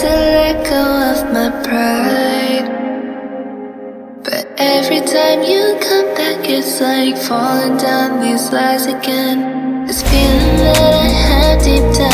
to let go of my pride. But every time you come back, it's like falling down these lies again. This feeling that I have deep down.